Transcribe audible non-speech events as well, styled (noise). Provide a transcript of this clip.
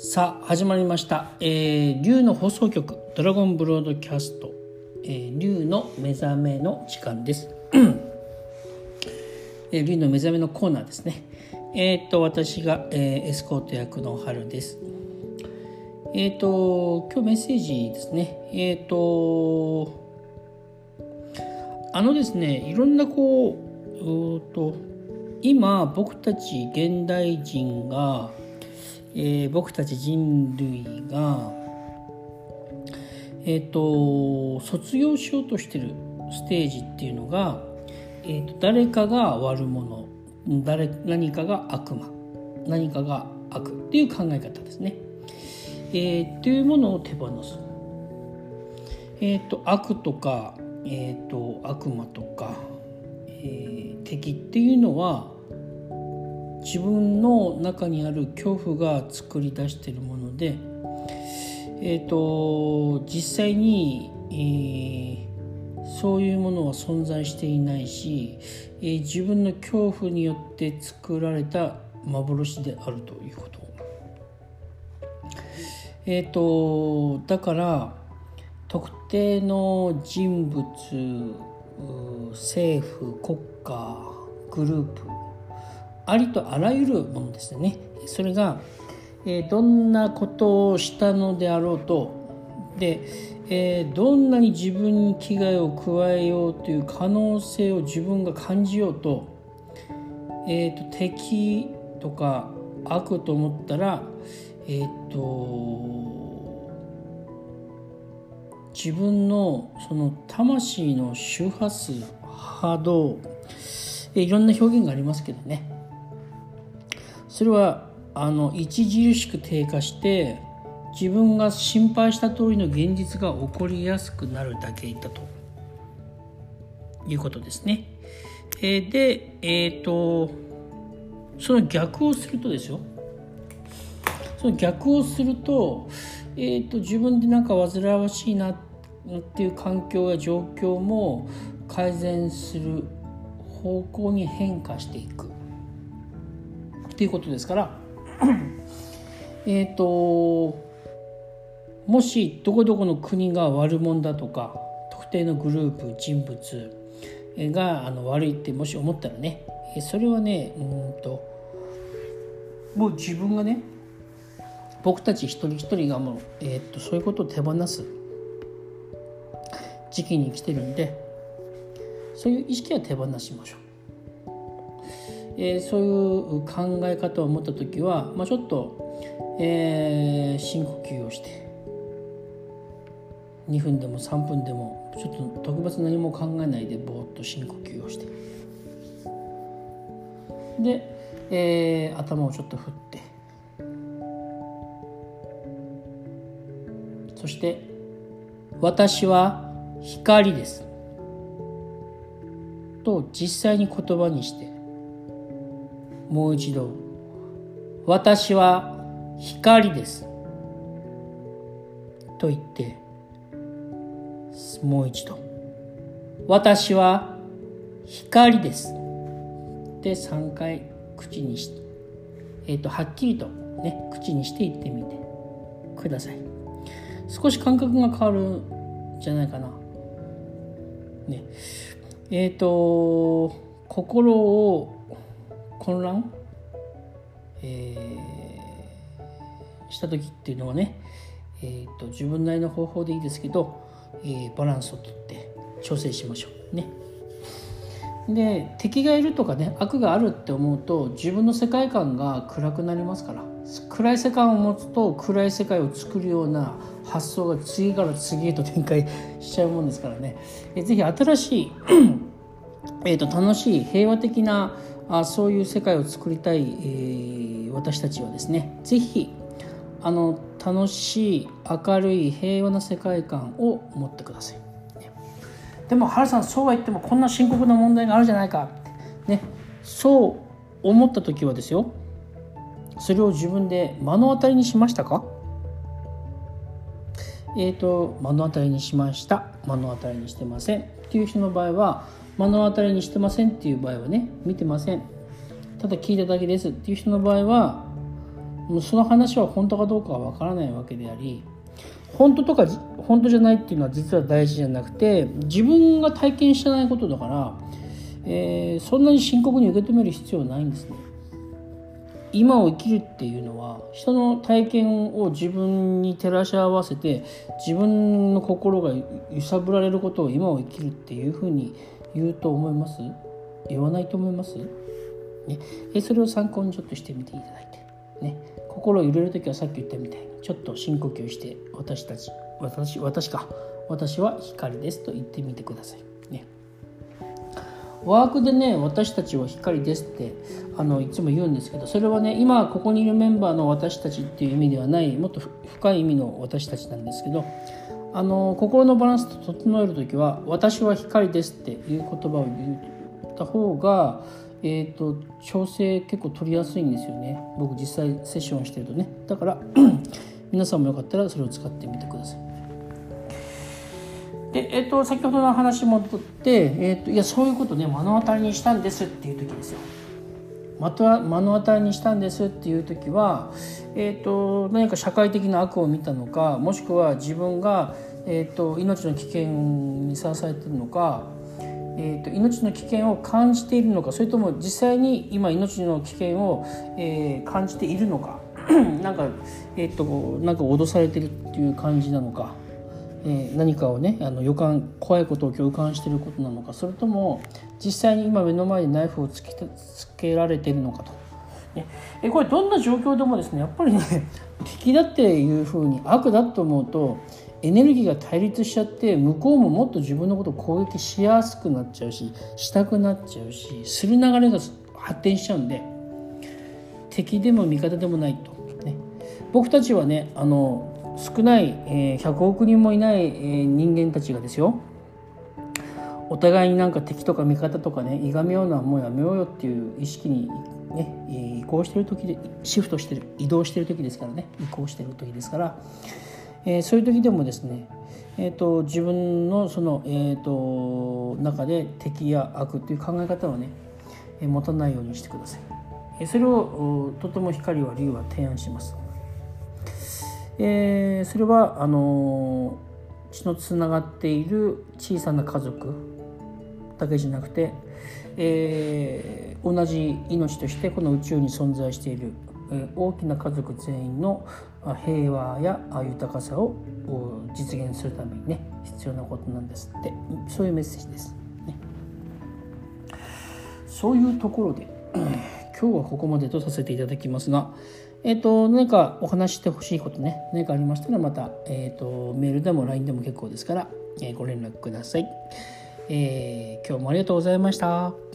さあ始まりました、えー、竜の放送局ドラゴンブロードキャスト、えー、竜の目覚めの時間です、えー、竜の目覚めのコーナーですね。えっ、と私が、えー、エスコート役の春です。えっ、と今日メッセージですね。えっ、とあのですねいろんなこううと今僕たち現代人がえー、僕たち人類が、えーと、卒業しようとしてるステージっていうのが、えーと、誰かが悪者誰何かが悪魔何かが悪っていう考え方ですね。えー、っていうものを手放す。えーと、悪とか、えー、と悪魔とか、えー、敵っていうのは自分の中にある恐怖が作り出しているもので、えーと、実際に、えー、そういうものは存在していないし、えー、自分の恐怖によって作られた幻であるということ。えーと、だから特定の人物政府国家グループありとあらゆるものですよね。それが、えー、どんなことをしたのであろうとで、えー、どんなに自分に危害を加えようという可能性を自分が感じようと,、えーと、敵とか悪と思ったらえっ、ー、と自分のその魂の周波数波動いろんな表現がありますけどね。それはあの著しく低下して自分が心配した通りの現実が起こりやすくなるだけだと。いうことですね。えー、で、えっ、ー、とその逆をするとですよ。その逆をすると,、えーと、自分でなんか煩わしいなっていう環境や状況も改善する方向に変化していく。っていうことですから (clears throat) えっともしどこどこの国が悪者だとか特定のグループ人物があの悪いってもし思ったらねそれはねうんともう自分がね僕たち一人一人がもう、えー、っとそういうことを手放す時期に来てるんでそういう意識は手放しましょう。えー、そういう考え方を持った時は、まあ、ちょっと、えー、深呼吸をして2分でも3分でもちょっと特別何も考えないでぼーっと深呼吸をして。で、えー、頭をちょっと振ってそして「私は光です」と実際に言葉にしてもう一度「私は光です」と言ってもう一度「私は光です」で3回口にして、えーと、はっきりとね口にして言ってみて。ください。少し感覚が変わるんじゃないかな。ね。えっ、ー、と心を混乱、えー、した時っていうのはね、えーと、自分なりの方法でいいですけど、えー、バランスをとって調整しましょうね。で敵がいるとかね悪があるって思うと自分の世界観が暗くなりますから暗い世界を持つと暗い世界を作るような発想が次から次へと展開しちゃうもんですからねえぜひ新しいえと楽しい平和的なあそういう世界を作りたい、えー、私たちはですね是非あの楽しい明るい平和な世界観を持ってください。でも原さんそうは言ってもこんな深刻な問題があるじゃないか。ね。そう思った時はですよそれを自分で目の当たりにしましたか？えっ、ー、と目の当たりにしました。目の当たりにしてません。っていう人の場合は目の当たりにしてませんっていう場合はね見てませんただ聞いただけですっていう人の場合はその話は本当かどうかはわからないわけであり本当とか本当じゃないっていうのは実は大事じゃなくて自分が体験してないことだから、えー、そんなに深刻に受け止める必要はないんですね。今を生きるっていうのは人の体験を自分に照らし合わせて自分の心が揺さぶられることを今を生きるっていうふうに言うと思います？言わないと思います、ね、えそれを参考にちょっとしてみていただいて、ね、心を揺れる時はさっき言ったみたいにちょっと深呼吸して私たち私私か。私は光ですと言ってみてください。ね、ワークでね私たちは光ですってあのいつも言うんですけどそれはね今ここにいるメンバーの私たちっていう意味ではないもっと深い意味の私たちなんですけどあの心のバランスと整える時は「私は光です」っていう言葉を言った方がえーと、調整結構取りやすいんですよね。僕実際セッションしてるとね。だから (clears throat) 皆さんもよかったらそれを使ってみてください。で、えーと、先ほどの話戻って、えーと、いやそういうことね目の当たりにしたんですっていう時ですよ。また目の当たりにしたんですっていう時は、えー、と何か社会的な悪を見たのかもしくは自分が、えー、と命の危険にさらされてるのかえーと、命の危険を感じているのかそれとも実際に今命の危険を、えー、感じているのか (clears throat) なんか,、えーと、なんか脅されてるっていう感じなのか、え、何かをねあの予感怖いことを共感してることなのかそれとも実際に今目の前にナイフをつけつけられてるのかと。ね、えこれどんな状況でもですねやっぱりね敵だっていうふうに悪だと思うとエネルギーが対立しちゃって向こうももっと自分のことを攻撃しやすくなっちゃうししたくなっちゃうしする流れが発展しちゃうんで敵でも味方でもないと、ね、僕たちはねあの少ない、えー、100億人もいない、えー、人間たちがですよお互いになんか敵とか味方とかねいがみ合うのはもうやめようよっていう意識にね移行してる時でシフトしてる移動してる時ですからね移行してる時ですからえー、そういう時でもですね、えーと、自分のその、えーと、中で敵や悪という考え方をね、持たないようにしてください。それをとても光は竜は提案します。えー、それはあの血のつながっている小さな家族だけじゃなくて、えー、同じ命としてこの宇宙に存在しているえ大きな家族全員の平和や豊かさを実現するためにね必要なことなんですってそういうメッセージです。ね、そういうところで (clears throat) 今日はここまでとさせていただきますが、えーと、何かお話してほしいことね何かありましたらまた、えーと、メールでも LINE でも結構ですから、えー、ご連絡ください、えー、今日もありがとうございました。